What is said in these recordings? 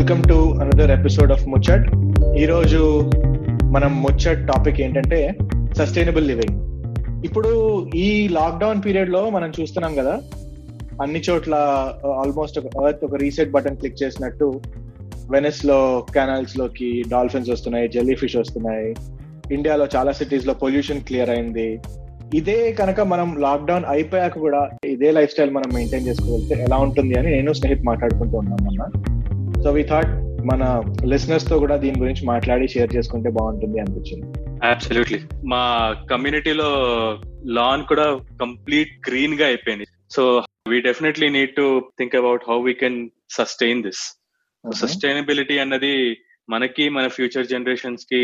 Welcome to another episode of Muchchat ఈరోజు మనం Muchchat topic ఏంటంటే సస్టైనబుల్ లివింగ్ ఇప్పుడు ఈ లాక్డౌన్ పీరియడ్లో మనం చూస్తున్నాం కదా అన్ని చోట్ల uh, ఆల్మోస్ట్ ఒక ఎర్త్ ఒక రీసెట్ బటన్ క్లిక్ చేసినట్టు వెనెస్లో కెనాల్స్లోకి డాల్ఫిన్స్ వస్తున్నాయి జెల్లీ ఫిష్ వస్తున్నాయి ఇండియాలో చాలా సిటీస్లో పొల్యూషన్ క్లియర్ అయింది. ఇదే కనుక మనం లాక్డౌన్ అయిపోయాక కూడా ఇదే లైఫ్ స్టైల్ మనం మెయింటైన్ చేసుకోగలిగితే ఎలా ఉంటుంది అని నేను స్నేహితు మాట్లాడుకుంటూ ఉన్నాం మొన్న సో వి థాట్ మన లిసనర్స్తో కూడా దీని గురించి మాట్లాడి షేర్ చేసుకుంటే బాగుంటుంది అనిపించింది. అబ్సల్యూట్లీ మా కమ్యూనిటీలో లాన్ కూడా కంప్లీట్ గ్రీన్గా అయిపోయింది. So we definitely need to think about how we can sustain this sustainability అన్నది మనకి మన ఫ్యూచర్ జనరేషన్స్కి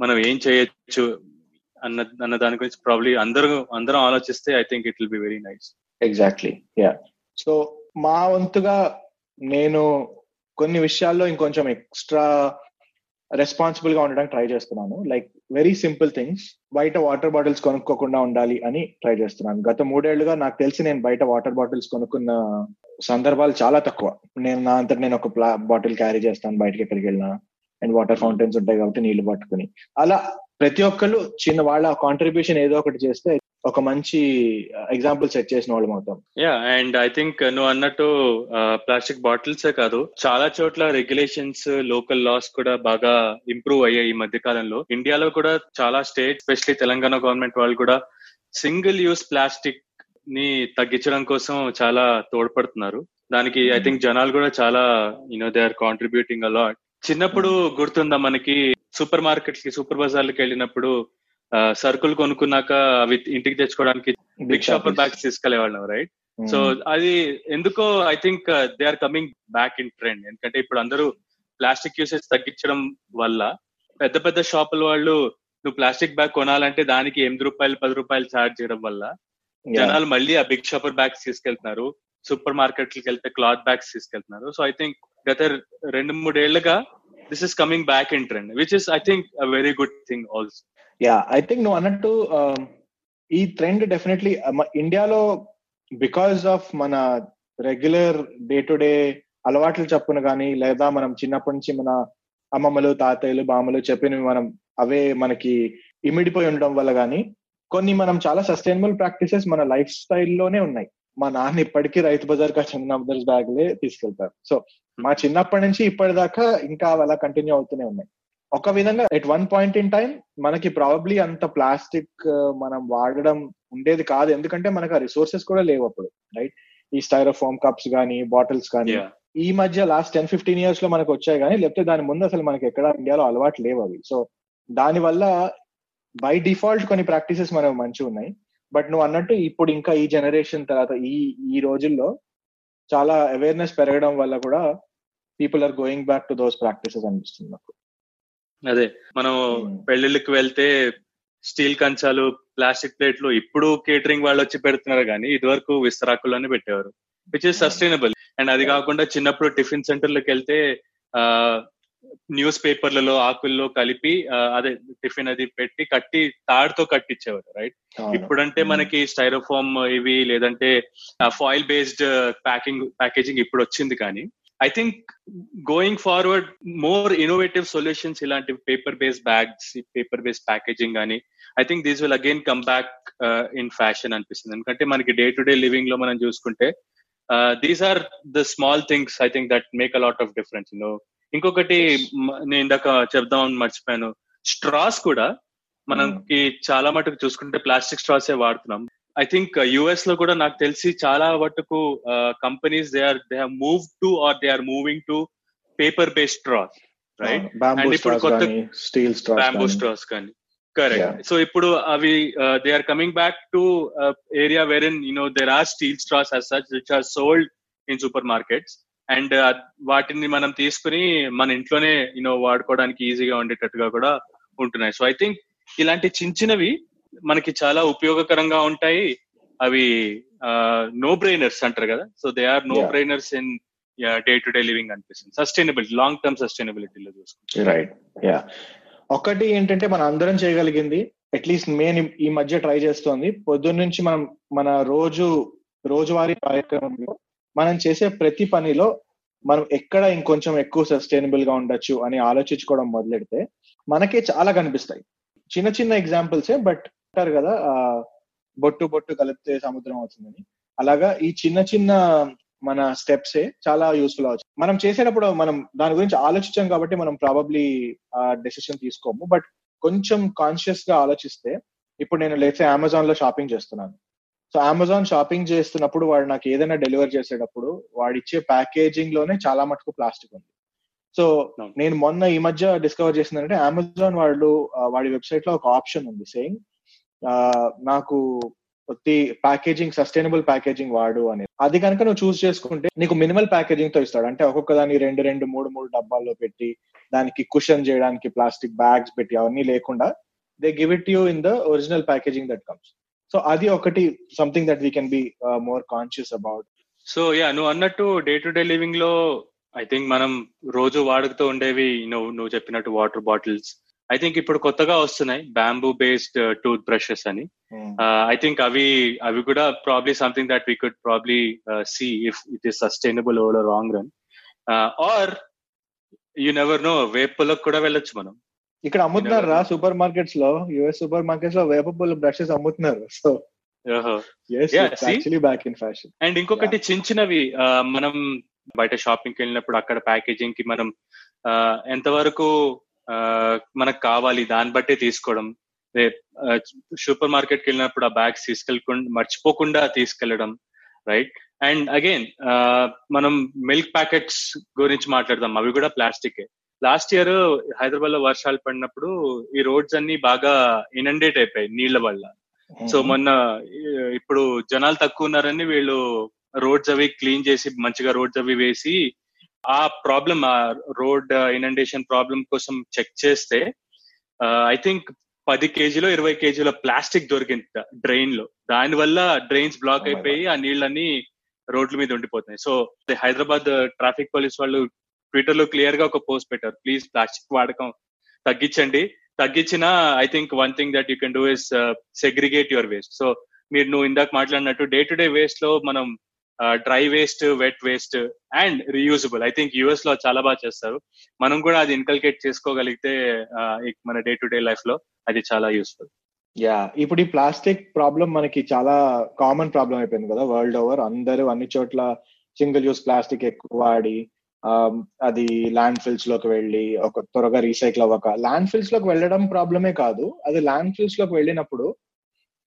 మనం ఏం చేయొచ్చు అన్న అన్న దాని గురించి ప్రాబ్లీ అందరూ అందరం ఆలోచిస్తే I think it will be very nice exactly yeah so మా వంతుగా నేను కొన్ని విషయాల్లో ఇంకొంచెం ఎక్స్ట్రా రెస్పాన్సిబుల్గా ఉండడానికి ట్రై చేస్తున్నాను. Like very simple things. బయట వాటర్ బాటిల్స్ కొనుక్కోకుండా ఉండాలి అని ట్రై చేస్తున్నాను. గత మూడేళ్ళుగా నాకు తెలిసి నేను బయట వాటర్ బాటిల్స్ కొనుక్కున్న సందర్భాలు చాలా తక్కువ. నేను నా అంతటి నేను ఒక బాటిల్ క్యారీ చేస్తాను బయటకి ఎక్కడికి వెళ్ళినా. అండ్ వాటర్ ఫౌంటైన్స్ ఉంటాయి కాబట్టి నీళ్ళు పట్టుకుని. అలా ప్రతి ఒక్కళ్ళు చిన్న వాళ్ళ కాంట్రిబ్యూషన్ ఏదో ఒకటి చేస్తే ఒక మంచి uh, ఎగ్జాంపుల్ సెట్ చేసిన వాళ్ళు మొత్తం యా అండ్ ఐ థింక్ నువ్వు అన్నట్టు uh, ప్లాస్టిక్ బాటిల్స్ కాదు చాలా చోట్ల రెగ్యులేషన్స్ లోకల్ లాస్ కూడా బాగా ఇంప్రూవ్ అయ్యాయి ఈ మధ్య కాలంలో. ఇండియాలో కూడా చాలా స్టేట్ స్పెషలీ తెలంగాణ గవర్నమెంట్ వాళ్ళు కూడా సింగిల్ యూస్ ప్లాస్టిక్ని తగ్గించడం కోసం చాలా తోడ్పడుతున్నారు. దానికి ఐ థింక్ జనాలు కూడా చాలా you know they are contributing a lot చిన్నప్పుడు గుర్తుందా మనకి సూపర్ మార్కెట్కి సూపర్ బజార్లకి వెళ్ళినప్పుడు సరుకులు కొనుక్కున్నాక అవి ఇంటికి తెచ్చుకోవడానికి బిగ్ షాపర్ బ్యాగ్స్ తీసుకెళ్ళేవాళ్ళం రైట్ సో అది ఎందుకో I think they are coming back in trend ఎందుకంటే ఇప్పుడు అందరూ ప్లాస్టిక్ యూసేజ్ తగ్గించడం వల్ల పెద్ద పెద్ద షాపుల వాళ్ళు నువ్వు ప్లాస్టిక్ బ్యాగ్ కొనాలంటే దానికి ఎనిమిది రూపాయలు పది రూపాయలు ఛార్జ్ చేయడం వల్ల జనాలు మళ్ళీ ఆ బిగ్ షాపర్ బ్యాగ్స్ తీసుకెళ్తున్నారు. సూపర్ మార్కెట్లకి వెళ్తే క్లాత్ బ్యాగ్స్ తీసుకెళ్తున్నారు. సో ఐ థింక్ గత రెండు మూడేళ్ళుగా this is coming back in trend which is I think a very good thing also yeah I think నువ్వు అన్నట్టు ఈ ట్రెండ్ డెఫినెట్లీ ఇండియాలో బికాస్ ఆఫ్ మన రెగ్యులర్ డే టు డే అలవాట్లు చెప్పున కానీ లేదా మనం చిన్నప్పటి నుంచి మన అమ్మమ్మలు తాతయ్యలు బామ్మలు చెప్పినవి మనం అవే మనకి ఇమిడిపోయి ఉండడం వల్ల కానీ కొన్ని మనం చాలా సస్టైనబుల్ ప్రాక్టీసెస్ మన లైఫ్ స్టైల్లోనే ఉన్నాయి. మా నాన్న ఇప్పటికీ రైతు బజార్ కా చందన బ్రదర్స్ బ్యాగ్లే తీసుకెళ్తారు. సో మా చిన్నప్పటి నుంచి ఇప్పటిదాకా ఇంకా అలా కంటిన్యూ అవుతూనే ఉన్నాయి. ఒక విధంగా at one point in time మనకి ప్రాబబ్లీ అంత ప్లాస్టిక్ మనం వాడడం ఉండేది కాదు. ఎందుకంటే మనకు ఆ రిసోర్సెస్ కూడా లేవు అప్పుడు రైట్ ఈ స్టైరోఫోమ్ కప్స్ కానీ బాటిల్స్ కానీ ఈ మధ్య లాస్ట్ టెన్ ఫిఫ్టీన్ ఇయర్స్లో మనకు వచ్చాయి కానీ లేకపోతే దాని ముందు అసలు మనకి ఎక్కడ ఇండియాలో అలవాటు లేవు అవి. సో దాని వల్ల బై డిఫాల్ట్ కొన్ని ప్రాక్టీసెస్ మనకు మంచిగా ఉన్నాయి. బట్ నువ్వు అన్నట్టు ఇప్పుడు ఇంకా ఈ జనరేషన్ తర్వాత ఈ ఈ రోజుల్లో చాలా అవేర్నెస్ పెరగడం వల్ల కూడా people are going back to those practices అనిపిస్తుంది నాకు. అదే మనం పెళ్ళిళ్ళకి వెళ్తే స్టీల్ కంచాలు ప్లాస్టిక్ ప్లేట్లు ఇప్పుడు కేటరింగ్ వాళ్ళు వచ్చి పెడుతున్నారు కానీ ఇదివరకు విస్తరాకుల్లోనే పెట్టేవారు. విచ్ ఇస్ సస్టైనబుల్ అండ్ అది కాకుండా చిన్నప్పుడు టిఫిన్ సెంటర్లకు వెళ్తే ఆ న్యూస్ పేపర్లలో ఆకుల్లో కలిపి అదే టిఫిన్ అది పెట్టి కట్టి తాడుతో కట్టించేవారు రైట్ ఇప్పుడంటే మనకి స్టైరోఫోమ్ ఇవి లేదంటే ఫాయిల్ బేస్డ్ ప్యాకింగ్ ప్యాకేజింగ్ ఇప్పుడు వచ్చింది కానీ I think going forward more innovative solutions ఇలాంటి paper based bags paper based packaging కానీ I think these will again come back in fashion అనిపిస్తుంది. ఎందుకంటే మనకి డే టు డే లివింగ్లో మనం చూసుకుంటే these are the small things I think that make a lot of difference no ఇంకొకటి నేను ఇందాక చెప్దామని మర్చిపోయాను. స్ట్రాస్ కూడా మనకి చాలా మటుకు చూసుకుంటే ప్లాస్టిక్ స్ట్రాసే వాడుతున్నాం. ఐ థింక్ యుఎస్లో కూడా నాకు తెలిసి చాలా మటుకు companies they are they have move to are they are moving to paper based straws right and ఇప్పుడు కొత్త స్టీల్ బ్యాంబూ స్ట్రాస్ కానీ. కరెక్ట్ సో ఇప్పుడు అవి they are coming back to area where in you know there are steel straws as such which are sold in supermarkets and వాటిని మనం తీసుకుని మన ఇంట్లోనే యూనో వాడుకోవడానికి ఈజీగా ఉండేటట్టుగా కూడా ఉంటున్నాయి. సో ఐ థింక్ ఇలాంటి చిన్న చిన్నవి మనకి చాలా ఉపయోగకరంగా ఉంటాయి. అవి నో బ్రెయినర్స్ అంటారు కదా. So they are no brainers in day to day living అనిపిస్తుంది. సస్టైనబిలిటీ లాంగ్ టర్మ్ సస్టైనబిలిటీలో చూసుకుంటే. రైట్ యా ఒకటి ఏంటంటే మనం అందరం చేయగలిగింది అట్లీస్ట్ మెయిన్ ఈ మధ్య ట్రై చేస్తోంది. పొద్దున్న నుంచి మనం మన రోజు రోజువారీ కార్యక్రమంలో మనం చేసే ప్రతి పనిలో మనం ఎక్కడ ఇంకొంచెం ఎక్కువ సస్టైనబుల్గా ఉండొచ్చు అని ఆలోచించుకోవడం మొదలెడితే మనకే చాలా కనిపిస్తాయి. చిన్న చిన్న ఎగ్జాంపుల్సే బట్ అంటారు కదా బొట్టు బొట్టు కలిపితే సముద్రం అవుతుందని. అలాగా ఈ చిన్న చిన్న మన స్టెప్సే చాలా యూస్ఫుల్ అవచ్చు మనం చేసేటప్పుడు మనం దాని గురించి ఆలోచించాం కాబట్టి మనం ప్రాబబ్లీ ఆ డెసిషన్ తీసుకోము. బట్ కొంచెం కాన్షియస్గా ఆలోచిస్తే ఇప్పుడు నేను లేచే అమెజాన్లో షాపింగ్ చేస్తున్నాను. సో అమెజాన్ షాపింగ్ చేస్తున్నప్పుడు వాడు నాకు ఏదైనా డెలివర్ చేసేటప్పుడు వాడిచ్చే ప్యాకేజింగ్లోనే చాలా మటుకు ప్లాస్టిక్ ఉంది. సో నేను మొన్న ఈ మధ్య డిస్కవర్ చేసిందంటే అమెజాన్ వాళ్ళు వాడి వెబ్సైట్లో ఒక ఆప్షన్ ఉంది సేయింగ్ నాకు ప్యాకేజింగ్ సస్టైనబుల్ ప్యాకేజింగ్ వాడు అని. అది కనుక నువ్వు చూస్ చేసుకుంటే నీకు మినిమల్ ప్యాకేజింగ్తో ఇస్తాడు. అంటే ఒక్కొక్క దాన్ని రెండు రెండు మూడు మూడు డబ్బాల్లో పెట్టి దానికి కుషన్ చేయడానికి ప్లాస్టిక్ బ్యాగ్స్ పెట్టి అవన్నీ లేకుండా they give it you in the original packaging that comes so అది ఒకటి something that we can be more conscious about so yeah నువ్వు అన్నట్టు డే టు డే లివింగ్లో ఐ థింక్ మనం రోజు వాడుతూ ఉండేవి నువ్వు నువ్వు చెప్పినట్టు వాటర్ బాటిల్స్ ఐ థింక్ ఇప్పుడు కొత్తగా వస్తున్నాయి బ్యాంబూ బేస్డ్ టూత్ బ్రషెస్ అని. ఐ థింక్ అవి అవి కూడా probably something that we could probably see if it is sustainable over long run or you never know వేపులకు కూడా వెళ్ళొచ్చు మనం ఇక్కడ అమ్ముతున్నారు రా సూపర్ మార్కెట్స్లో యుఎస్ సూపర్ మార్కెట్స్లో వేపబుల్ బ్రషెస్ అమ్ముతున్నారు. So back in fashion and ఇంకొకటి చిన్న చిన్నవి మనం బయట షాపింగ్ వెళ్ళినప్పుడు అక్కడ ప్యాకేజింగ్కి మనం ఎంతవరకు మనకు కావాలి దాన్ని బట్టే తీసుకోవడం. సూపర్ మార్కెట్కి వెళ్ళినప్పుడు ఆ బ్యాగ్స్ తీసుకెళ్ళకుండా మర్చిపోకుండా తీసుకెళ్ళడం రైట్? అండ్ అగైన్ మనం మిల్క్ ప్యాకెట్స్ గురించి మాట్లాడదాం. అవి కూడా ప్లాస్టిక్. లాస్ట్ ఇయర్ హైదరాబాద్లో వర్షాలు పడినప్పుడు ఈ రోడ్స్ అన్ని బాగా ఇనండేట్ అయిపోయాయి నీళ్ళ వల్ల. సో మొన్న ఇప్పుడు జనాలు తక్కువ ఉన్నారని వీళ్ళు రోడ్స్ అవి క్లీన్ చేసి మంచిగా రోడ్స్ అవి వేసి ఆ ప్రాబ్లం ఆ రోడ్ ఇనండేషన్ ప్రాబ్లం కోసం చెక్ చేస్తే ఐ థింక్ పది కేజీలో ఇరవై కేజీల ప్లాస్టిక్ దొరికింది డ్రైన్లో. దాని వల్ల డ్రైన్స్ బ్లాక్ అయిపోయి ఆ నీళ్ళని రోడ్ల మీద ఉండిపోతున్నాయి. సో హైదరాబాద్ ట్రాఫిక్ పోలీస్ వాళ్ళు ట్విట్టర్లో క్లియర్గా ఒక పోస్ట్ పెట్టారు. ప్లీజ్ ప్లాస్టిక్ వాడకం తగ్గించండి. తగ్గించిన I think one thing that you can do is segregate your waste so మీరు నువ్వు ఇందాక మాట్లాడినట్టు డే టు డే వేస్ట్లో మనం dry waste wet waste and reusable. I think యుఎస్లో చాలా బాగా చేస్తారు. మనం కూడా అది ఇన్కల్కేట్ చేసుకోగలిగితే మన డే టు డే లైఫ్లో అది చాలా యూస్ఫుల్ యా ఇప్పుడు ఈ ప్లాస్టిక్ ప్రాబ్లం మనకి చాలా కామన్ ప్రాబ్లం అయిపోయింది కదా వరల్డ్ ఓవర్. అందరూ అన్ని చోట్ల సింగిల్ యూస్ ప్లాస్టిక్ ఎక్కువ వాడి అది ల్యాండ్ ఫిల్స్లోకి వెళ్ళి ఒక త్వరగా రీసైకిల్ అవ్వక. ల్యాండ్ ఫిల్స్లోకి వెళ్ళడం ప్రాబ్లమే కాదు. అది ల్యాండ్ ఫిల్స్లోకి వెళ్ళినప్పుడు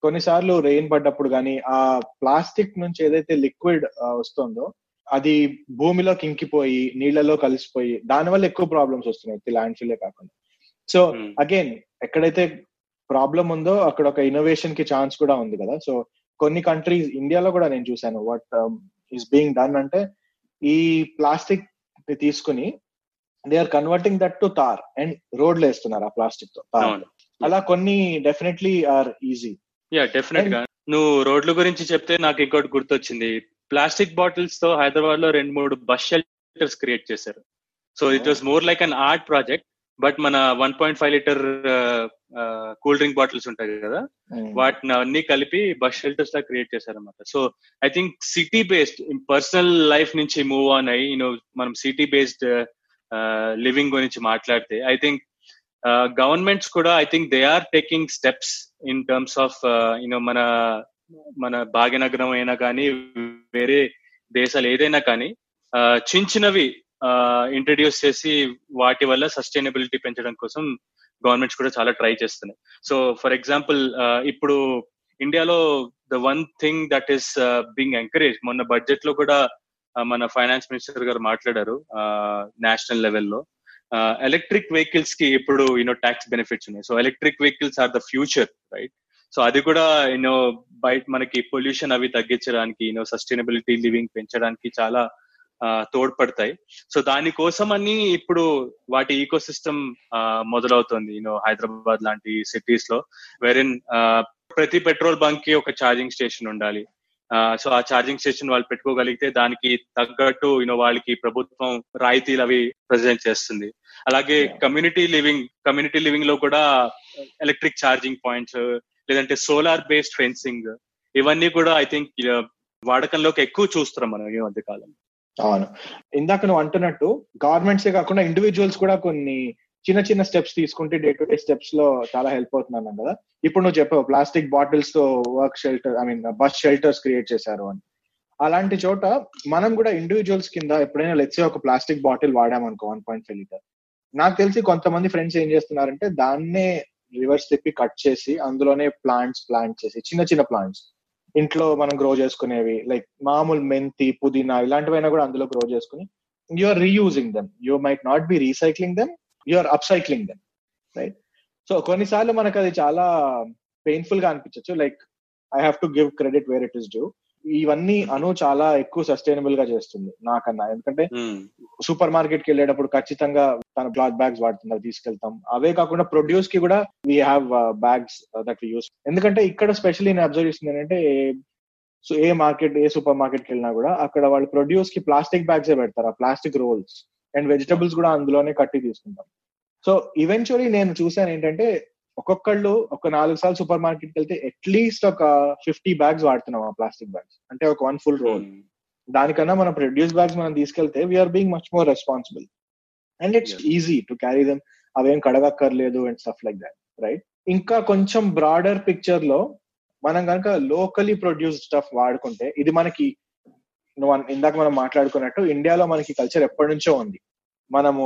కొన్నిసార్లు రెయిన్ పడ్డప్పుడు కానీ ఆ ప్లాస్టిక్ నుంచి ఏదైతే లిక్విడ్ వస్తుందో అది భూమిలోకి ఇంకిపోయి నీళ్ళలో కలిసిపోయి దానివల్ల ఎక్కువ ప్రాబ్లమ్స్ వస్తున్నాయి ల్యాండ్ ఫిల్లే కాకుండా. సో అగైన్ ఎక్కడైతే ప్రాబ్లం ఉందో అక్కడ ఒక ఇన్నోవేషన్కి ఛాన్స్ కూడా ఉంది కదా. సో కొన్ని కంట్రీస్ ఇండియాలో కూడా నేను చూసాను వాట్ ఈస్ బీయింగ్ డన్ అంటే ఈ ప్లాస్టిక్ తీసుకుని they are converting that to tar and రోడ్లు వేస్తున్నారు ఆ ప్లాస్టిక్తో అలా కొన్ని డెఫినెట్లీ ఆర్ ఈజీ యా డెఫినెట్గా నువ్వు రోడ్ల గురించి చెప్తే నాకు ఇంకోటి గుర్తొచ్చింది. ప్లాస్టిక్ బాటిల్స్తో హైదరాబాద్లో రెండు మూడు బస్ షెల్టర్స్ క్రియేట్ చేశారు. So it was more like an art project but మన one point five litre cool drink bottles ఉంటాయి కదా? వాటిని అన్ని కలిపి బస్ షెల్టర్స్ లా క్రియేట్ చేశారనమాట so I think city based personal life నుంచి మూవ్ ఆన్ అయ్యి యూనో మనం సిటీ బేస్డ్ లివింగ్ గురించి మాట్లాడితే ఐ థింక్ గవర్నమెంట్స్ కూడా I think they are taking steps in terms of you know మన మన భాగ్యనగరం అయినా కానీ వేరే దేశాలు ఏదైనా కానీ చిన్న చిన్నవి ఇంట్రడ్యూస్ చేసి వాటి వల్ల సస్టైనబిలిటీ పెంచడం కోసం గవర్నమెంట్స్ కూడా చాలా ట్రై చేస్తున్నాయి. సో ఫర్ ఎగ్జాంపుల్ ఇప్పుడు ఇండియాలో the one thing that is being encourage మొన్న బడ్జెట్లో కూడా మన ఫైనాన్స్ మినిస్టర్ గారు మాట్లాడారు నేషనల్ లెవెల్లో ఎలక్ట్రిక్ వెహికల్స్కి ఇప్పుడు యూనో ట్యాక్స్ బెనిఫిట్స్ ఉన్నాయి. So electric vehicles are the future right so అది కూడా యూనో బయట మనకి పొల్యూషన్ అవి తగ్గించడానికి యూనో సస్టైనబిలిటీ లివింగ్ పెంచడానికి చాలా తోడ్పడతాయి. సో దానికోసం అని ఇప్పుడు వాటి ఈకో సిస్టమ్ మొదలవుతుంది యూనో హైదరాబాద్ లాంటి సిటీస్లో వెరిన్ ప్రతి పెట్రోల్ బంక్కి ఒక ఛార్జింగ్ స్టేషన్ ఉండాలి. సో ఆ ఛార్జింగ్ స్టేషన్ వాళ్ళు పెట్టుకోగలిగితే దానికి తగ్గట్టు యూనో వాళ్ళకి ప్రభుత్వం రాయితీలు అవి ప్రజెంట్ చేస్తుంది. అలాగే కమ్యూనిటీ లివింగ్ కమ్యూనిటీ లివింగ్లో కూడా ఎలక్ట్రిక్ ఛార్జింగ్ పాయింట్స్ లేదంటే సోలార్ బేస్డ్ ఫెన్సింగ్ ఇవన్నీ కూడా ఐ థింక్ వాడకంలోకి ఎక్కువ చూస్తున్నాం మనం ఈ మధ్య కాలం అవును. ఇందాక నువ్వు అంటున్నట్టు గవర్నమెంట్స్ కాకుండా ఇండివిజువల్స్ కూడా కొన్ని చిన్న చిన్న స్టెప్స్ తీసుకుంటే డే టు డే స్టెప్స్లో చాలా హెల్ప్ అవుతున్నాను కదా. ఇప్పుడు నువ్వు చెప్పావు plastic బాటిల్స్తో work shelter I mean bus shelters create చేశారు అని. అలాంటి చోట మనం కూడా ఇండివిజువల్స్ కింద ఎప్పుడైనా లెట్సే ఒక ప్లాస్టిక్ బాటిల్ వాడామనుకో వన్ పాయింట్ ఫైవ్ లీటర్ నాకు తెలిసి కొంతమంది ఫ్రెండ్స్ ఏం చేస్తున్నారంటే దాన్నే రివర్స్ తిప్పి కట్ చేసి అందులోనే ప్లాంట్స్ ప్లాంట్ చేసి చిన్న చిన్న ప్లాంట్స్ ఇంట్లో మనం గ్రో చేసుకునేవి లైక్ మామూలు మెంతి పుదీనా ఇలాంటివైనా కూడా అందులో గ్రో చేసుకుని you are reusing them you might not be recycling them you are upcycling them right so కొన్నిసార్లు మనకు అది చాలా పెయిన్ఫుల్గా అనిపించచ్చు. Like I have to give credit where it is due ఇవన్నీ అను చాలా ఎక్కువ సస్టైనబుల్గా చేస్తుంది నాకన్నా. ఎందుకంటే సూపర్ మార్కెట్కి వెళ్ళేటప్పుడు ఖచ్చితంగా తన క్లాత్ బ్యాగ్స్ వాడుతున్నారు తీసుకెళ్తాం. అవే కాకుండా ప్రొడ్యూస్కి కూడా we have bags that use ఎందుకంటే ఇక్కడ స్పెషల్లీ నేను అబ్జర్వ్ చేసింది ఏంటంటే so a market a super మార్కెట్కి వెళ్ళినా కూడా అక్కడ వాళ్ళు ప్రొడ్యూస్కి ప్లాస్టిక్ బ్యాగ్స్ పెడతారు ఆ ప్లాస్టిక్ రోల్స్ అండ్ వెజిటబుల్స్ కూడా అందులోనే కట్టి తీసుకుంటాం. సో ఈవెన్చువలీ నేను చూసాను ఏంటంటే ఒక్కొక్కళ్ళు ఒక నాలుగు సార్లు సూపర్ మార్కెట్ వెళ్తే అట్లీస్ట్ ఒక ఫిఫ్టీ బ్యాగ్స్ వాడుతున్నాం ఆ ప్లాస్టిక్ బ్యాగ్స్ అంటే ఒక వన్ ఫుల్ రోల్ దానికన్నా మనం ప్రొడ్యూస్ బ్యాగ్స్ మనం తీసుకెళ్తే we are being much more responsible and it's easy to carry them అవేం కడగక్కర్లేదు and stuff like that right ఇంకా కొంచెం బ్రాడర్ పిక్చర్లో మనం కనుక లోకలీ ప్రొడ్యూస్ స్టఫ్ వాడుకుంటే ఇది మనకి ఇందాక మనం మాట్లాడుకున్నట్టు ఇండియాలో మనకి కల్చర్ ఎప్పటి నుంచో ఉంది. మనము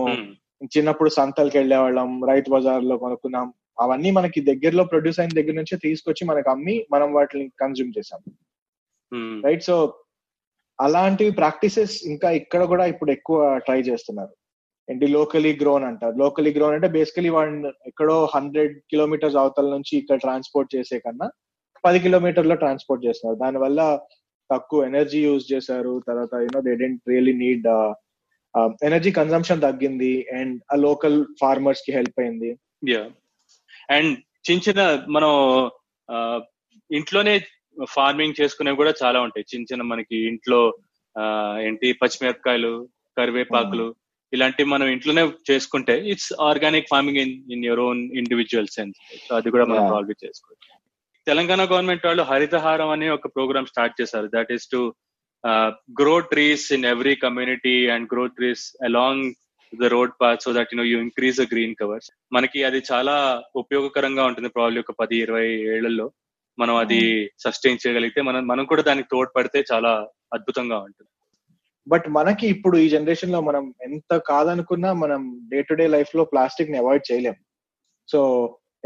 చిన్నప్పుడు సంతలకు వెళ్ళేవాళ్ళం రైతు బజార్లో కొనుక్కున్నాం. అవన్నీ మనకి దగ్గరలో ప్రొడ్యూస్ అయిన దగ్గర నుంచే తీసుకొచ్చి మనకు అమ్మి మనం వాటిని కన్జ్యూమ్ చేసాం రైట్ సో అలాంటివి ప్రాక్టీసెస్ ఇంకా ఇక్కడ కూడా ఇప్పుడు ఎక్కువ ట్రై చేస్తున్నారు. ఏంటి లోకలీ గ్రోన్ అంటారు లోకలీ గ్రోన్ అంటే బేసికలీ వాడిని ఎక్కడో హండ్రెడ్ కిలోమీటర్స్ అవతల నుంచి ఇక్కడ ట్రాన్స్పోర్ట్ చేసే కన్నా పది కిలోమీటర్లో ట్రాన్స్పోర్ట్ చేస్తున్నారు. దానివల్ల తక్కువ ఎనర్జీ యూజ్ చేశారు. తర్వాత you know they don't really need energy consumption తగ్గింది. అండ్ ఆ లోకల్ ఫార్మర్స్కి హెల్ప్ అయింది. అండ్ చిన్న చిన్న మనం ఇంట్లోనే ఫార్మింగ్ చేసుకునేవి కూడా చాలా ఉంటాయి. చిన్న చిన్న మనకి ఇంట్లో ఏంటి పచ్చిమిరపకాయలు కరివేపాకులు ఇలాంటివి మనం ఇంట్లోనే చేసుకుంటే it's organic farming in in your own individual sense అది కూడా మనం సాల్వ్ చేసుకోవచ్చు. తెలంగాణ గవర్నమెంట్ వాళ్ళు హరితహారం అనే ఒక ప్రోగ్రామ్ స్టార్ట్ చేశారు. That is to grow trees in every community and grow trees along the road path so that you know you increase the green covers మనకి అది చాలా ఉపయోగకరంగా ఉంటుంది ప్రాబ్లీ ఒక పది ఇరవై ఏళ్ళలో. మనం అది సస్టైన్ చేయగలిగితే మనం మనం కూడా దానికి తోడ్పడితే చాలా అద్భుతంగా ఉంటుంది. బట్ మనకి ఇప్పుడు ఈ జనరేషన్లో మనం ఎంత కాదనుకున్నా మనం డే టు డే లైఫ్లో ప్లాస్టిక్ని అవాయిడ్ చేయలేం. సో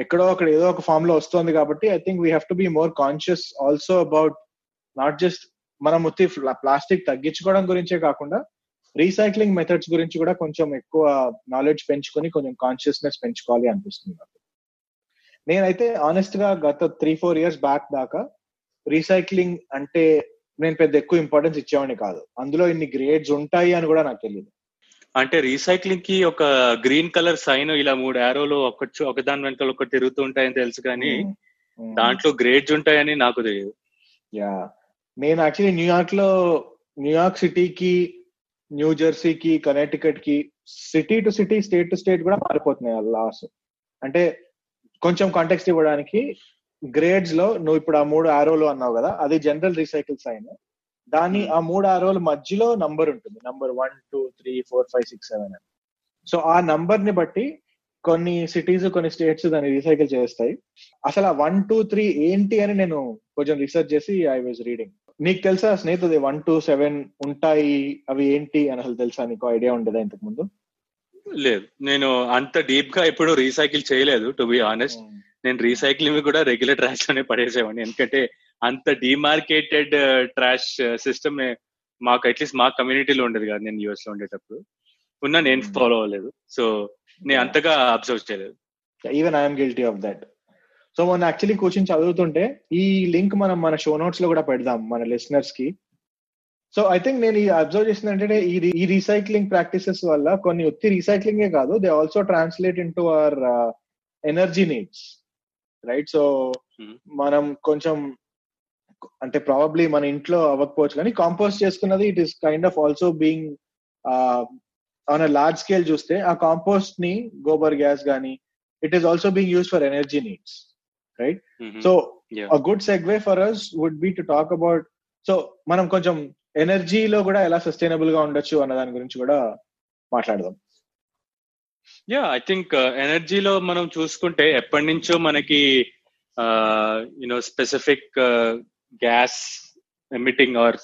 ఎక్కడో అక్కడ ఏదో ఒక ఫామ్లో వస్తుంది కాబట్టి I think we have to be more conscious also about not just మనం ఉత్తి ప్లాస్టిక్ తగ్గించుకోవడం గురించే కాకుండా రీసైక్లింగ్ మెథడ్స్ గురించి కూడా కొంచెం ఎక్కువ నాలెడ్జ్ పెంచుకొని కొంచెం కాన్షియస్నెస్ పెంచుకోవాలి అనిపిస్తుంది నాకు. నేనైతే ఆనెస్ట్గా గత త్రీ ఫోర్ ఇయర్స్ బ్యాక్ దాకా రీసైక్లింగ్ అంటే నేను పెద్ద ఎక్కువ ఇంపార్టెన్స్ ఇచ్చేవాడిని కాదు. అందులో ఇన్ని గ్రేడ్స్ ఉంటాయి అని కూడా నాకు తెలియదు అంటే రీసైక్లింగ్కి ఒక గ్రీన్ కలర్ సైన్ ఇలా మూడు యారోలు ఒక ఒకదాని వెనకాల ఒకటి తిరుగుతూ ఉంటాయని తెలుసు కానీ దాంట్లో గ్రేడ్స్ ఉంటాయని నాకు తెలియదు యా. నేను యాక్చువల్లీ న్యూయార్క్లో న్యూయార్క్ సిటీకి న్యూ జెర్సీకి కనెక్టికట్కి city to city state to state కూడా మారిపోతున్నాయి లాస్. అంటే కొంచెం కాంటెక్స్ట్ ఇవ్వడానికి గ్రేడ్స్లో నువ్వు ఇప్పుడు ఆ మూడు ఆరోలు అన్నావు కదా అది జనరల్ రీసైకిల్ సైన్. దాని ఆ మూడు ఆరోల మధ్యలో నంబర్ ఉంటుంది. Number one two three four five six seven అని. సో ఆ నంబర్ని బట్టి కొన్ని సిటీస్ కొన్ని స్టేట్స్ దాన్ని రీసైకిల్ చేస్తాయి. అసలు ఆ వన్ టూ త్రీ ఏంటి అని నేను కొంచెం రీసెర్చ్ చేసి ఐ వాజ్ రీడింగ్ నీకు తెలుసా స్నేహితుది వన్ టూ సెవెన్ ఉంటాయి అవి ఏంటి అని అసలు తెలుసా? నీకు ఐడియా ఉండదా ఇంతకు ముందు? లేదు. నేను అంత డీప్గా ఎప్పుడు రీసైకిల్ చేయలేదు టు బి ఆనెస్ట్ నేను రీసైక్లింగ్ కూడా రెగ్యులర్ ట్రాష్లోనే పడేసేవాడిని. ఎందుకంటే అంత డిమార్కేటెడ్ ట్రాష్ సిస్టమ్ మాకు అట్లీస్ట్ మా కమ్యూనిటీలో ఉండేది కాదు నేను యూఎస్లో ఉండేటప్పుడు. ఉన్నా నేను ఫాలో అవ్వలేదు. సో నేను అంతగా అబ్జర్వ్ చేయలేదు. Even I'm guilty of that so మొన్న యాక్చువల్లీ కోచింగ్ చదువుతుంటే ఈ లింక్ మనం మన షో నోట్స్లో కూడా పెడదాం మన లిసనర్స్కి. సో ఐ థింక్ నేను అబ్జర్వ్ చేసిన అంటే ఈ రీసైక్లింగ్ ప్రాక్టీసెస్ వల్ల కొన్ని ఉత్తి రీసైక్లింగే కాదు they also translate into our energy needs right so మనం కొంచెం అంటే ప్రాబబ్లీ మన ఇంట్లో అవ్వకపోవచ్చు కానీ కాంపోస్ట్ చేసుకున్నది it is kind of also being on a large scale చూస్తే ఆ కాంపోస్ట్ని గోబర్ గ్యాస్ కానీ it is also being use for energy needs right so a good segue for us would be to talk about so మనం కొంచెం ఎనర్జీలో కూడా ఎలా సస్టైనబుల్గా ఉండొచ్చు అన్న దాని గురించి కూడా మాట్లాడదాం. యా ఐ థింక్ ఎనర్జీలో మనం చూసుకుంటే ఎప్పటి నుంచో మనకి you know specific gas emitting or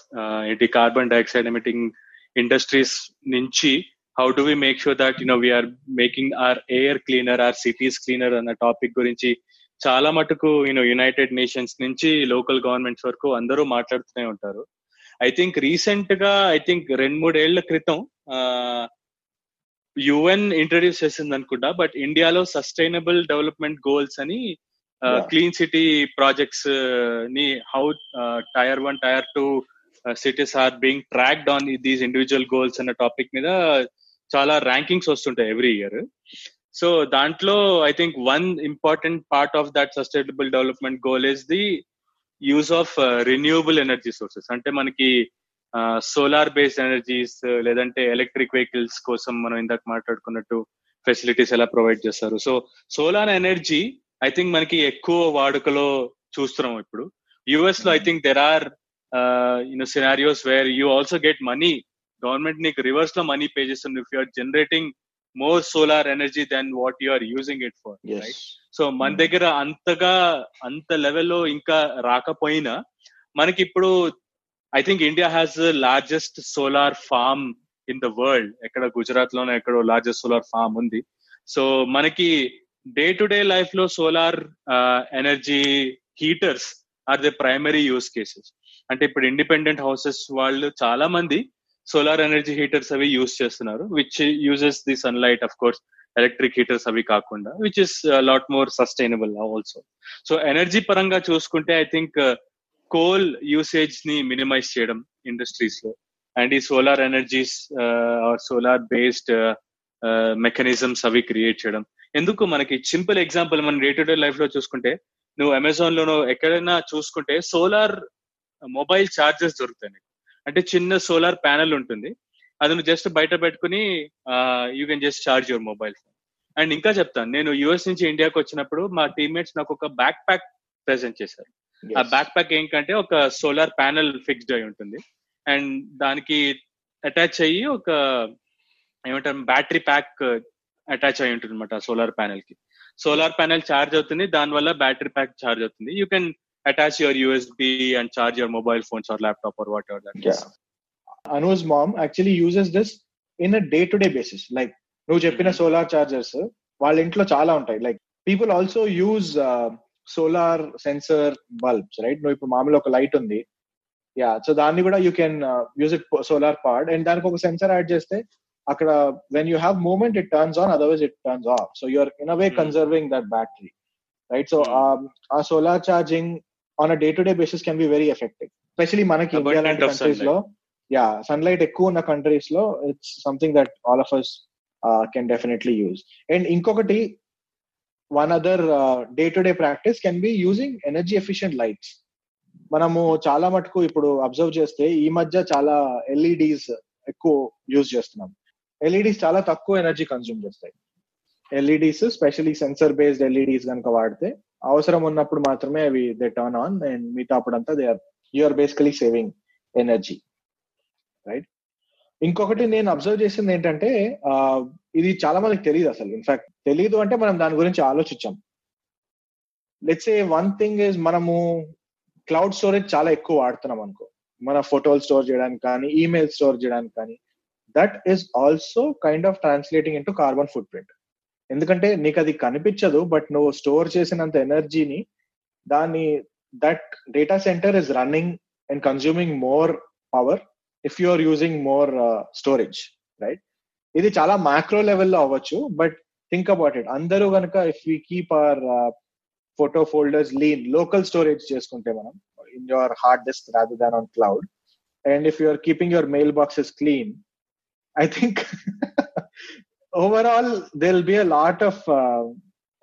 ఏంటి కార్బన్ డైఆక్సైడ్ ఎమిటింగ్ ఇండస్ట్రీస్ నుంచి how do we make sure that you know we are making our air cleaner our cities cleaner అన్న టాపిక్ గురించి చాలా మటుకు యూనో యునైటెడ్ నేషన్స్ నుంచి local governments వరకు అందరూ మాట్లాడుతూనే ఉంటారు. ఐ థింక్ రీసెంట్గా ఐ థింక్ రెండు మూడేళ్ళ క్రితం యుఎన్ ఇంట్రడ్యూస్ చేసింది అనుకుంటా బట్ ఇండియాలో సస్టైనబుల్ డెవలప్మెంట్ గోల్స్ అని clean city ప్రాజెక్ట్స్ని how tier one tier two cities are being tracked on these individual goals అన్న టాపిక్ మీద చాలా ర్యాంకింగ్స్ వస్తుంటాయి ఎవ్రీ ఇయర్ సో దాంట్లో I think one important part of that sustainable development goal is the use of renewable energy sources అంటే మనకి solar based energies లేదంటే electric vehicles కోసం మనం ఇందాక మాట్లాడుకున్నట్టు ఫెసిలిటీస్ ఎలా ప్రొవైడ్ చేస్తారు. So solar energy I think మనకి ఎక్కువ వాడుకలో చూస్తున్నాం ఇప్పుడు. యుఎస్లో I think there are you know scenarios where you also get money government నీకు రివర్స్లో మనీ పే చేస్తుంది if you're generating more solar energy then what you are using it for right so మన దగ్గర అంతగా అంత లెవెల్లో ఇంకా రాకపోయినా మనకి ఇప్పుడు I think India has largest solar farm in the world ఎక్కడ గుజరాత్లోనే ఎక్కడో లార్జెస్ట్ సోలార్ ఫార్మ్ ఉంది. సో మనకి డే టు డే లైఫ్లో solar energy heaters are the primary use cases అంటే ఇప్పుడు ఇండిపెండెంట్ హౌసెస్ వాళ్ళు చాలా మంది సోలార్ ఎనర్జీ హీటర్స్ అవి యూస్ చేస్తున్నారు which uses the sunlight of course electric heaters అవి కాకుండా which is lot more sustainable also so energy పరంగా చూసుకుంటే ఐ థింక్ కోల్ యూసేజ్ని మినిమైజ్ చేయడం ఇండస్ట్రీస్లో. అండ్ ఈ solar energies solar based mechanisms అవి క్రియేట్ చేయడం. ఎందుకు మనకి సింపుల్ ఎగ్జాంపుల్ మన డే టు డే లైఫ్లో చూసుకుంటే నువ్వు అమెజాన్ లోనో ఎక్కడైనా చూసుకుంటే సోలార్ మొబైల్ చార్జెస్ దొరుకుతాయి అంటే చిన్న సోలార్ ప్యానెల్ ఉంటుంది. అది నువ్వు జస్ట్ బయట పెట్టుకుని you can just charge your mobile phone and ఇంకా చెప్తాను నేను యుఎస్ నుంచి ఇండియాకి వచ్చినప్పుడు మా టీమ్మేట్స్ నాకు ఒక బ్యాక్ ప్యాక్ ప్రెజెంట్ చేశారు. ఆ బ్యాక్ ప్యాక్ ఏంటంటే ఒక సోలార్ ప్యానెల్ ఫిక్స్డ్ అయి ఉంటుంది. అండ్ దానికి అటాచ్ అయ్యి ఒక ఏమంటారు బ్యాటరీ ప్యాక్ అటాచ్ అయి ఉంటుంది అనమాట సోలార్ ప్యానెల్కి సోలార్ ప్యానెల్ ఛార్జ్ అవుతుంది దాని వల్ల బ్యాటరీ ప్యాక్ ఛార్జ్ అవుతుంది. You can attach your USB and charge your mobile phones or laptop or whatever Anuj mom actually uses this in a day to day basis like నువ్వు చెప్పిన solar chargers వాళ్ళ ఇంట్లో చాలా ఉంటాయి. Like people also use solar sensor bulbs right నువ్వు ఇప్పుడు మామూలు ఒక లైట్ ఉంది. యా సో దాన్ని కూడా you can use it solar part and దానికి ఒక సెన్సర్ యాడ్ చేస్తే అక్కడ when you have movement it turns on otherwise it turns off so you're in a way conserving that battery right so ఆ solar charging on day to day basis can be very effective especially మనకి India లాంటి కంట్రీస్లో. Yeah sunlight ఎక్కువ ఉన్న కంట్రీస్లో it's something that all of us can definitely use and ఇంకొకటి one other day to day practice can be using energy efficient lights మనము చాలా మటుకు ఇప్పుడు అబ్జర్వ్ చేస్తే ఈ మధ్య చాలా ఎల్ఈడీస్ ఎక్కువ యూజ్ చేస్తున్నాం. ఎల్ఈడీస్ చాలా తక్కువ ఎనర్జీ కన్జ్యూమ్ చేస్తాయి. LEDs specially sensor based LEDs కనుక వాడితే అవసరం ఉన్నప్పుడు మాత్రమే అవి దే టర్న్ ఆన్ అండ్ మిగతా అప్పుడంతా they are you're basically saving energy right ఇంకొకటి నేను అబ్జర్వ్ చేసింది ఏంటంటే ఇది చాలా మందికి తెలియదు అసలు. ఇన్ఫాక్ట్ తెలియదు అంటే మనం దాని గురించి ఆలోచించాం. Let's a one thing is మనము క్లౌడ్ స్టోరేజ్ చాలా ఎక్కువ వాడుతున్నాం అనుకో. మన ఫోటోలు స్టోర్ చేయడానికి కానీ ఈమెయిల్ స్టోర్ చేయడానికి కానీ that is also kind of translating into carbon footprint ఎందుకంటే నీకు అది కనిపించదు బట్ నువ్వు స్టోర్ చేసినంత ఎనర్జీని దాన్ని that data centre is running and consuming more power if you are using more storage right ఇది చాలా మ్యాక్రో లెవెల్లో అవ్వచ్చు బట్ థింక్ అబౌట్ ఇట్ అందరూ కనుక if we keep our photo folders lean local storage చేసుకుంటే మనం in your hard disk rather than on cloud and if you're keeping your mail boxes clean I think overall they be a lot of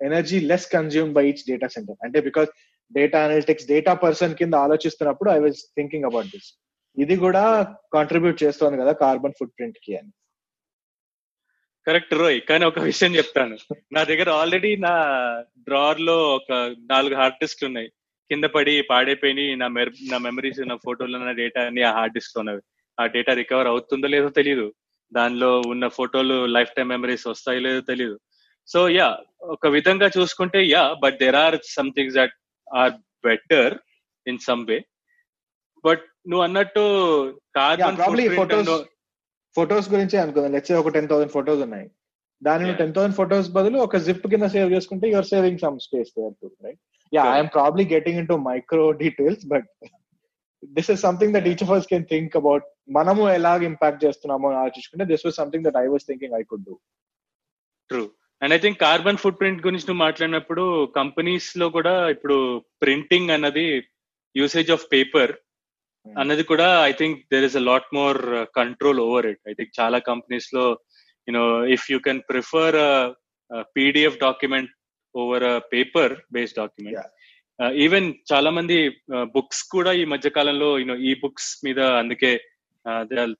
energy less consume by each data centre అంటే because data analytics data person కింద ఆలోచిస్తున్నప్పుడు I was thinking about this ఇది కూడా contribute చేస్తోంది కదా carbon foot ప్రింట్కి అని. Correct రోయ్ కానీ ఒక విషయం చెప్తాను. నా దగ్గర ఆల్రెడీ నా డ్రార్లో ఒక నాలుగు హార్డ్ డిస్క్ ఉన్నాయి. కింద పడి పాడైపోయి నా నా మెమరీస్ నా ఫోటోలు నా డేటా అన్ని ఆ హార్డ్ డిస్క్ ఉన్నవి ఆ డేటా రికవర్ అవుతుందో లేదో తెలియదు దానిలో ఉన్న ఫోటోలు లైఫ్ టైం మెమరీస్ వస్తాయో లేదో తెలియదు సో యా ఒక విధంగా చూసుకుంటే yeah but there are somethings that are better in some way but నువ్వు అన్నట్టు కార్బన్ ఫోటోస్ ఫోటోస్ గురించి అనుకుందాం. లెట్స్ ఒక టెన్ థౌసండ్ ఫోటోస్ ఉన్నాయి. దాని టెన్ థౌసండ్ ఫోటోస్ బదులు ఒక జిప్ కింద సేవ్ చేసుకుంటే your saving some space right yeah I'm probably getting into micro details but this is something that each of us can think about మనము ఎలాగ impact చేస్తున్నామో ఆలోచించుకుంటే this was something that I was thinking I could do true and I think carbon footprint గురించి నువ్వు మాట్లాడినప్పుడు కంపెనీస్లో కూడా ఇప్పుడు ప్రింటింగ్ అన్నది యూసేజ్ ఆఫ్ పేపర్ అన్నది కూడా I think there is a lot more control over it I think చాలా కంపెనీస్లో you know if you can prefer PDF document over paper based document even చాలా మంది బుక్స్ కూడా ఈ మధ్య కాలంలో యూనో ఈ బుక్స్ మీద అందుకే they are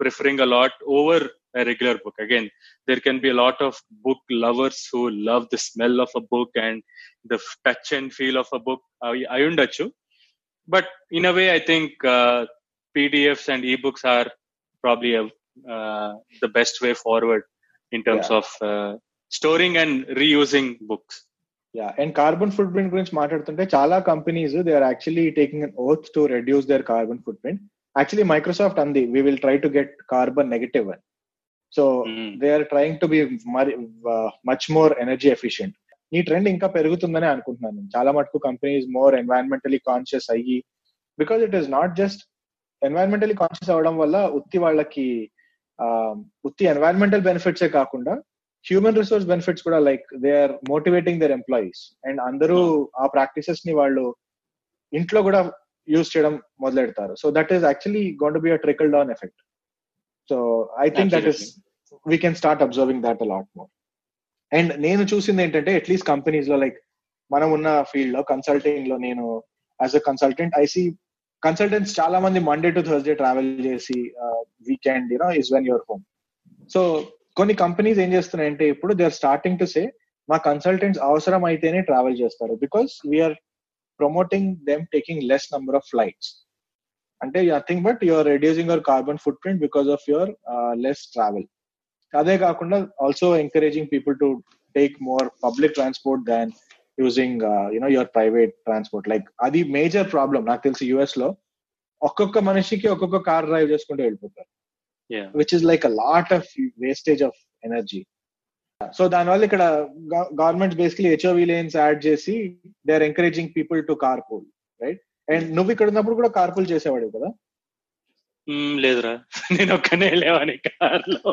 preferring a lot over regular book again there can be lot of book lovers who love the smell of a book and the touch and feel of a book అయి ఉండొచ్చు but in a way i think uh, pdfs and ebooks are probably a, uh, the best way forward in terms yeah. of uh, storing and reusing books Yeah and carbon footprint గురించి మాట్లాడుతుంటే చాలా companies they are actually taking an oath to reduce their carbon footprint actually Microsoft అంది we will try to get carbon negative అని so they are trying to be much more energy efficient ఈ trend ఇంకా పెరుగుతుందని అనుకుంటున్నాను చాలా మటుకు companies more environmentally conscious అయ్యి because it is not just environmentally conscious అవడం వల్ల ఉత్తి వాళ్ళకి ఉత్తి ఎన్వైరన్మెంటల్ బెనిఫిట్సే కాకుండా హ్యూమన్ రిసోర్స్ బెనిఫిట్స్ కూడా like they are motivating their employees and అందరూ ఆ ప్రాక్టీసెస్ని వాళ్ళు ఇంట్లో కూడా యూజ్ చేయడం మొదలెడతారు. So that is actually gonna be a trickle down effect so I think that is we can start observing that a lot more and నేను చూసింది ఏంటంటే అట్లీస్ట్ కంపెనీస్లో లైక్ మనం ఉన్న ఫీల్డ్లో కన్సల్టింగ్లో నేను as a consultant I see consultants చాలా మంది మండే టు థర్స్డే ట్రావెల్ చేసి weekend you know is when you're home so కొన్ని కంపెనీస్ ఏం చేస్తున్నాయంటే ఇప్పుడు they are starting to say మా కన్సల్టెంట్స్ అవసరం అయితేనే ట్రావెల్ చేస్తారు because we're promoting them taking less number of flights అంటే nothing but your reducing your carbon footprint because of your less travel అదే కాకుండా also encouraging people to take more public transport than using you know your private transport like అది major problem నాకు తెలిసి యుఎస్లో ఒక్కొక్క మనిషికి ఒక్కొక్క కార్ డ్రైవ్ చేసుకుంటూ వెళ్ళిపోతారు. Which is like a lot of wastage of energy so దానివల్ల ఇక్కడ government basically HOV lanes add చేసి they are encouraging people to carpool right and నువ్వు ఇక్కడ ఉన్నప్పుడు కూడా కార్ పూల్ చేసేవాడు కదా లేదురా. నేను ఒక్కనే లేవని కార్లో.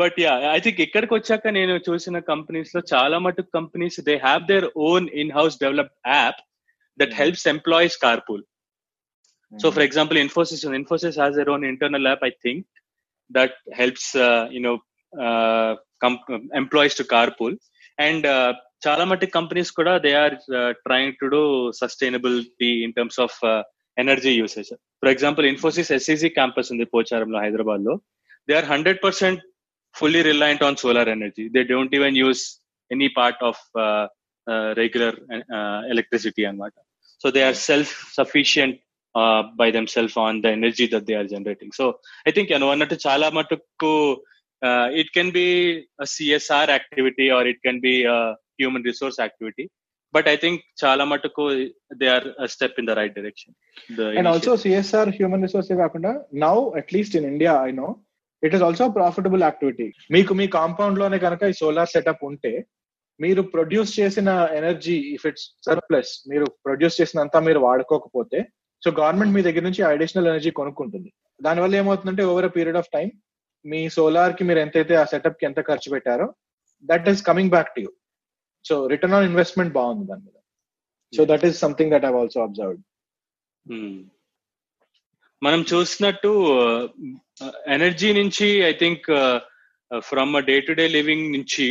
బట్ యా ఐ థింక్ ఇక్కడికి వచ్చాక నేను చూసిన కంపెనీస్లో చాలా మటుకు companies they have their own in house develop app that helps employees carpool so for example Infosys Infosys has their own internal app I think that helps you know employees to carpool and చాలా మట్టి companies కూడా they are trying to do sustainability in terms of energy usage for example Infosys SEC campus ఉంది పోచారంలో హైదరాబాద్ లో they are hundred percent fully reliant on solar energy they don't even use any part of regular electricity అనమాట so they are self sufficient by them self on the energy that they are generating so I think నువ్వు అన్నట్టు చాలా మటుకు it can be CSR activity or it can be human resource activity but I think చాలా మటుకు they are step in the right direction and also CSR human resource కాకుండా now at least in India I know it is also profitable activity మీకు మీ కాంపౌండ్లోనే కనుక ఈ solar setup ఉంటే మీరు produce చేసిన ఎనర్జీ ఇఫ్ ఇట్స్ సర్ప్లస్ మీరు produce చేసినంత మీరు వాడుకోకపోతే సో గవర్నమెంట్ మీ దగ్గర నుంచి అడిషనల్ ఎనర్జీ కొనుక్కుంటుంది. దానివల్ల ఏమవుతుందంటే over a period of time మీ సోలార్కి మీరు ఎంతైతే ఆ సెటప్కి ఎంత ఖర్చు పెట్టారో that is coming back to you so return on investment బాగుంది దాని మీద. So that is something that I've also observed మనం చూసినట్టు uh, ఎనర్జీ నుంచి I think from day to day living నుంచి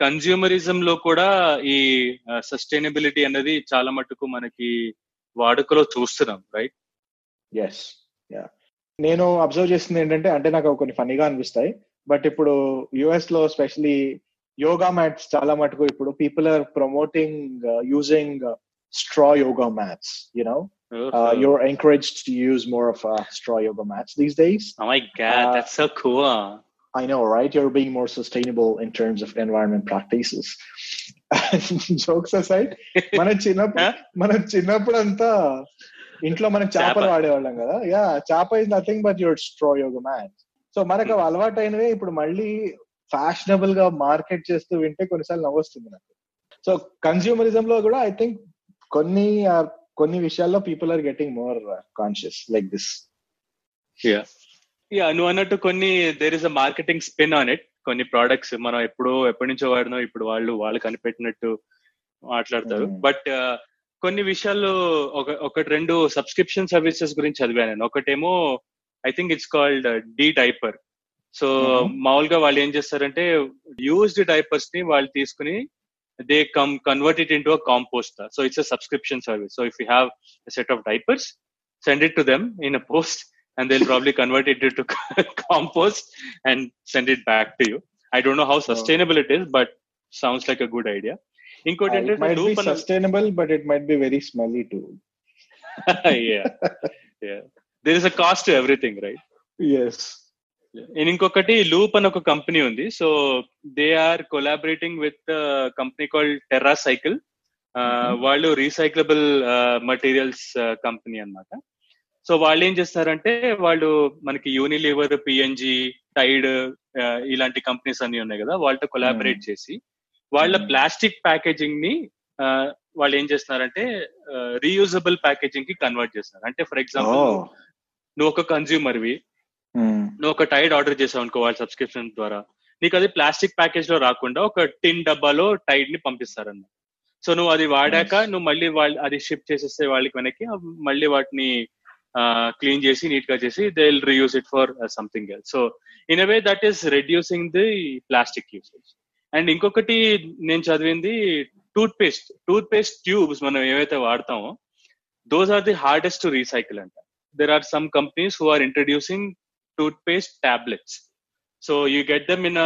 కన్జ్యూమరిజం లో కూడా ఈ uh, సస్టైనబిలిటీ అనేది చాలా మటుకు మనకి వాడుకలో చూస్తున్నాం రైట్ ఎస్ యా నేను అబ్జర్వ్ చేసింది ఏంటంటే అంటే నాకు కొన్ని ఫనీగా అనిపిస్తాయి బట్ ఇప్పుడు యుఎస్లో స్పెషలీ యోగా మ్యాట్స్ చాలా మటుకు ఇప్పుడు people are promoting using straw yoga mats you know uh, you're encouraged to use more of uh, straw yoga mats these days. Oh my god, uh, that's so cool. I know, right? You're being more sustainable in terms of environment practices. Jokes aside మన చిన్నప్పుడు మన చిన్నప్పుడు అంతా ఇంట్లో మనం చేపలు వాడేవాళ్ళం కదా. యా చేప is nothing but your straw yoga mat so మనకు అలవాటు అయినవే ఇప్పుడు మళ్ళీ ఫ్యాషనబుల్గా మార్కెట్ చేస్తూ వింటే కొన్నిసార్లు నవ్వొస్తుంది నాకు. సో కన్స్యూమరిజం లో కూడా ఐ థింక్ కొన్ని కొన్ని విషయాల్లో people are getting more conscious like this yeah నువ్వు అన్నట్టు కొన్ని there is a marketing spin on it కొన్ని ప్రోడక్ట్స్ మనం ఎప్పుడో ఎప్పటి నుంచో వాడినో ఇప్పుడు వాళ్ళు వాళ్ళు కనిపెట్టినట్టు మాట్లాడతారు. బట్ కొన్ని విషయాల్లో ఒక ఒకటి రెండు సబ్స్క్రిప్షన్ సర్వీసెస్ గురించి చదివాను నేను. ఒకటేమో I think it's called D diaper so మామూలుగా వాళ్ళు ఏం చేస్తారంటే యూజ్డ్ డైపర్స్ని వాళ్ళు తీసుకుని they come convert it into a compost so it's a subscription service so if you have set of diapers send it to them in a post and they'll probably convert it into compost and send it back to you. I don't know how sustainable it is, but sounds like a good idea. Incote uh, it might be sustainable, but it might be very smelly too. yeah, yeah. There is a cost to everything, right? Yes. ఇంకొకటి loop అని ఒక company ఉంది so they are collaborating with company called TerraCycle వాళ్ళు recyclable materials company అనమాట so వాళ్ళు ఏం చేస్తారంటే వాళ్ళు మనకి యూనిలివర్ పిఎన్జి టైడ్ ఇలాంటి కంపెనీస్ అన్ని ఉన్నాయి కదా వాళ్ళతో కొలాబరేట్ చేసి వాళ్ళ ప్లాస్టిక్ ప్యాకేజింగ్ని వాళ్ళు ఏం చేస్తున్నారంటే రీయూజబుల్ ప్యాకేజింగ్కి కన్వర్ట్ చేస్తున్నారు. అంటే ఫర్ ఎగ్జాంపుల్ నువ్వు ఒక కన్జ్యూమర్వి నువ్వు ఒక టైడ్ ఆర్డర్ చేసావు అనుకో వాళ్ళ సబ్స్క్రిప్షన్ ద్వారా నీకు అది ప్లాస్టిక్ ప్యాకేజ్లో రాకుండా ఒక టిన్ డబ్బాలో టైడ్ని పంపిస్తారన్న సో నువ్వు అది వాడాక నువ్వు మళ్ళీ వాళ్ళు అది షిప్ చేసేస్తే వాళ్ళకి వెనక్కి మళ్ళీ వాటిని క్లీన్ చేసి నీట్గా చేసి they will reuse it for something else so in a way that is reducing the plastic usage and ఇంకొకటి నేను చదివింది toothpaste toothpaste tubes మనం ఏవైతే వాడతామో those are the hardest to recycle అంట. There are some companies who are introducing toothpaste tablets so you get them in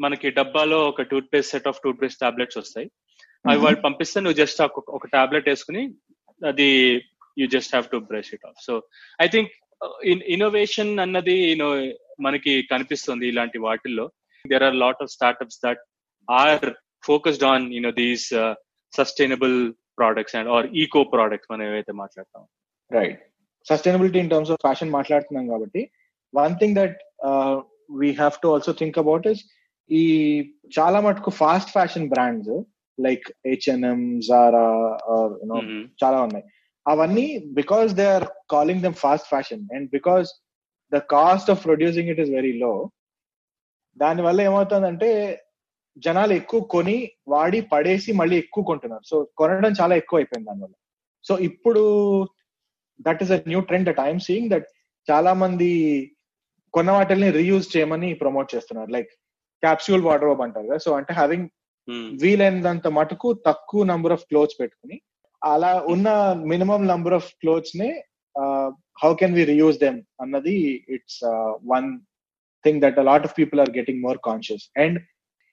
మనకి డబ్బాలో ఒక toothpaste set of toothpaste tablets వస్తాయి. అవి వాళ్ళు పంపిస్తే నువ్వు జస్ట్ ఒక టాబ్లెట్ వేసుకుని అది you just have to brush it off so I think innovation అన్నది యూనో మనకి కనిపిస్తుంది ఇలాంటి వాటిల్లో. There are lot of startups that are focused on you know these sustainable products and or eco products మనం ఏవైతే మాట్లాడతాం right sustainability in terms of fashion మాట్లాడుతున్నాం కాబట్టి one thing that we have to also think about is ఈ చాలా మటుకు fast fashion brands like H and M Zara you know చాలా ఉన్నాయి. అవన్నీ because they are calling them fast fashion and because the cost of producing it is very low దానివల్ల ఏమవుతుందంటే జనాలు ఎక్కువ కొని వాడి పడేసి మళ్ళీ ఎక్కువ కొంటున్నారు. సో కొనడం చాలా ఎక్కువ అయిపోయింది దానివల్ల సో ఇప్పుడు that is a new trend that I'm seeing that చాలా మంది కొన్న వాటిని రీయూజ్ చేయమని ప్రమోట్ చేస్తున్నారు. లైక్ క్యాప్సూల్ వాటర్ అంటారు కదా. సో అంటే హ్యావింగ్ వీలైనంత మటుకు తక్కువ నంబర్ ఆఫ్ క్లోత్స్ పెట్టుకుని అలా ఉన్న minimum number of క్లోత్స్ని how can we reuse them అన్నది it's one thing that lot of people are getting more conscious and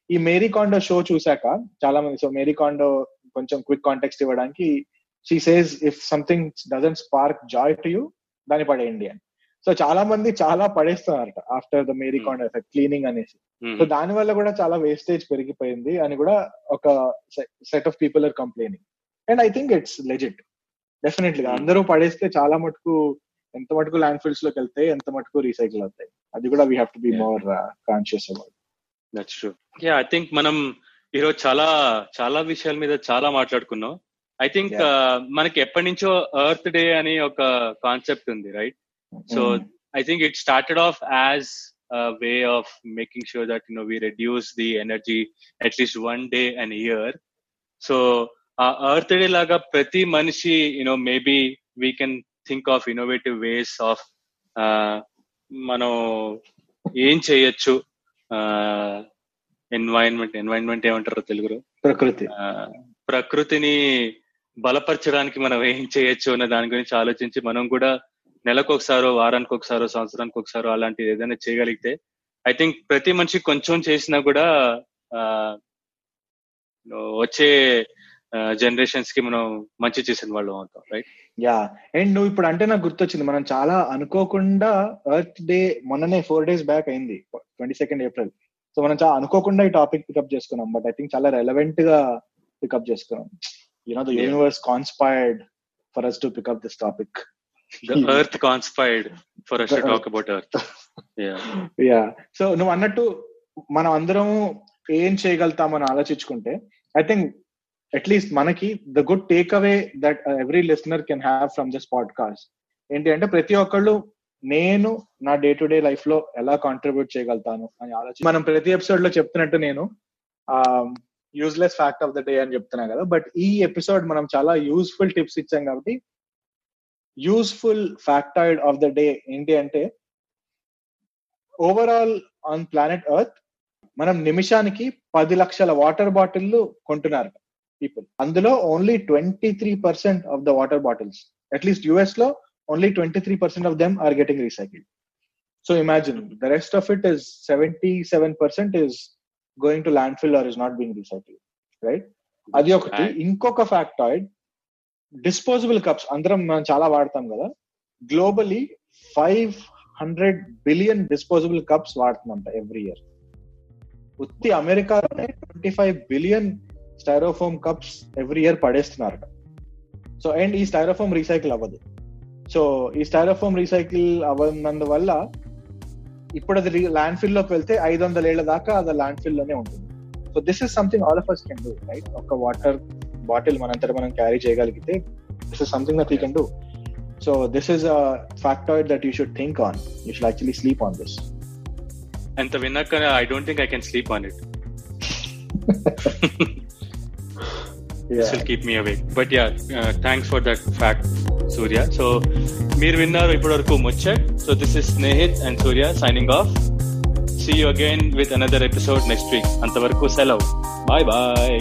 ఈ మేరీ కాండో షో చూసాక చాలా మంది సో మేరీ కాండో కొంచెం క్విక్ కాంటెక్స్ట్ ఇవ్వడానికి she says if something doesn't spark joy to you దాన్ని పడేయండి అని. సో చాలా మంది చాలా పడేస్తున్నారట after the Marie Kondo effect cleaning అనేసి. సో దాని వల్ల కూడా చాలా వేస్టేజ్ పెరిగిపోయింది అని కూడా ఒక set of people are complaining and I think it's legit definitely అందరూ పడేస్తే చాలా మటుకు ఎంత మటుకు ల్యాండ్ ఫిల్స్లోకి వెళ్తాయి ఎంత మటుకు రీసైకిల్ అవుతాయి. అది కూడా we have to be more conscious about that's true yeah I think మనం ఈరోజు చాలా చాలా విషయాల మీద చాలా మాట్లాడుకున్నాం. ఐ థింక్ మనకి ఎప్పటి నుంచో ఎర్త్ డే అని ఒక కాన్సెప్ట్ ఉంది right so I think it started off as way of making sure that you know we reduce the energy at least one day and year so ఆ Earth Day లాగా ప్రతి మనిషి you know maybe we can think of innovative ways of మనం ఏం చేయొచ్చు environment environment ఏమంటారు తెలుగులో? ప్రకృతి. ప్రకృతిని బలపరచడానికి మనం ఏం చేయొచ్చు అన్న దాని గురించి ఆలోచించి మనం కూడా నెలకు ఒకసారో వారానికి ఒకసారో సంవత్సరానికి ఒకసారో అలాంటిది ఏదైనా చేయగలిగితే ఐ థింక్ ప్రతి మనిషి కొంచెం చేసినా కూడా వచ్చే జనరేషన్స్కి మనం మంచి చేసిన వాళ్ళు అవుతాం రైట్ యా. అండ్ నువ్వు ఇప్పుడు అంటే నాకు గుర్తొచ్చింది మనం చాలా అనుకోకుండా ఎర్త్ డే మొన్ననే ఫోర్ డేస్ బ్యాక్ అయింది ట్వంటీ సెకండ్ ఏప్రిల్ సో మనం చాలా అనుకోకుండా ఈ టాపిక్ పికప్ చేసుకున్నాం బట్ ఐ థింక్ చాలా రెలవెంట్గా పికప్ చేసుకున్నాం. You know the universe conspired for us to pick up this topic The earth conspired for us to talk about earth. Yeah. Yeah so నువ్వు అన్నట్టు మనం అందరం ఏం చేయగలుగుతామని ఆలోచించుకుంటే ఐ థింక్ అట్లీస్ట్ మనకి the good takeaway that every listener can have from this podcast ఏంటి అంటే ప్రతి ఒక్కళ్ళు నేను నా డే టు డే లైఫ్లో ఎలా కాంట్రిబ్యూట్ చేయగలుగుతాను అని ఆలోచన మనం ప్రతి ఎపిసోడ్లో చెప్తున్నట్టు నేను useless fact of the day అని చెప్తున్నా కదా. బట్ ఈ ఎపిసోడ్ మనం చాలా యూస్ఫుల్ టిప్స్ ఇచ్చాం కాబట్టి useful factoid of the day ఏంటి అంటే ఓవరాల్ ఆన్ ప్లానెట్ ఎర్త్ మనం నిమిషానికి పది లక్షల వాటర్ బాటిల్లు కొంటున్నారు. పీపుల్ అందులో only twenty three percent of the water bottles at least యుఎస్లో only twenty three percent of them are getting recycled so imagine the rest of it is seventy seven percent is going to landfill or is not being recycle right అది ఒకటి. ఇంకొక ఫ్యాక్టాయిడ్ disposable cups అందరం మనం చాలా వాడతాం కదా. Globally five hundred billion disposable cups వాడుతున్నాం every year ఉత్తి అమెరికాలోనే twenty five billion styrofoam cups every year పడేస్తున్నారట. So and ఈ స్టైరోఫోమ్ రీసైకిల్ అవ్వదు. సో ఈ స్టైరోఫోమ్ రీసైకిల్ అవ్వనందువల్ల ఇప్పుడు అది ల్యాండ్ ఫిల్లోకి వెళ్తే ఐదు వందల ఏళ్ళ దాకా అది ల్యాండ్ ఫిల్లోనే ఉంటుంది. So this is something all of us can do right ఒక వాటర్ బాటిల్ మనంతట మనం క్యారీ చేయగలిగితే this is something that we can do so this is a factoid that you should think on you should actually sleep on this అంత విన్నాక I don't think I can sleep on it this will keep me away but yeah thanks for that fact Surya so మీరు విన్నారు ఇప్పటి వరకు ముచ్చట్. So this is Snehith and Surya signing off see you again with another episode next week అంతవరకు సెలవు. Bye bye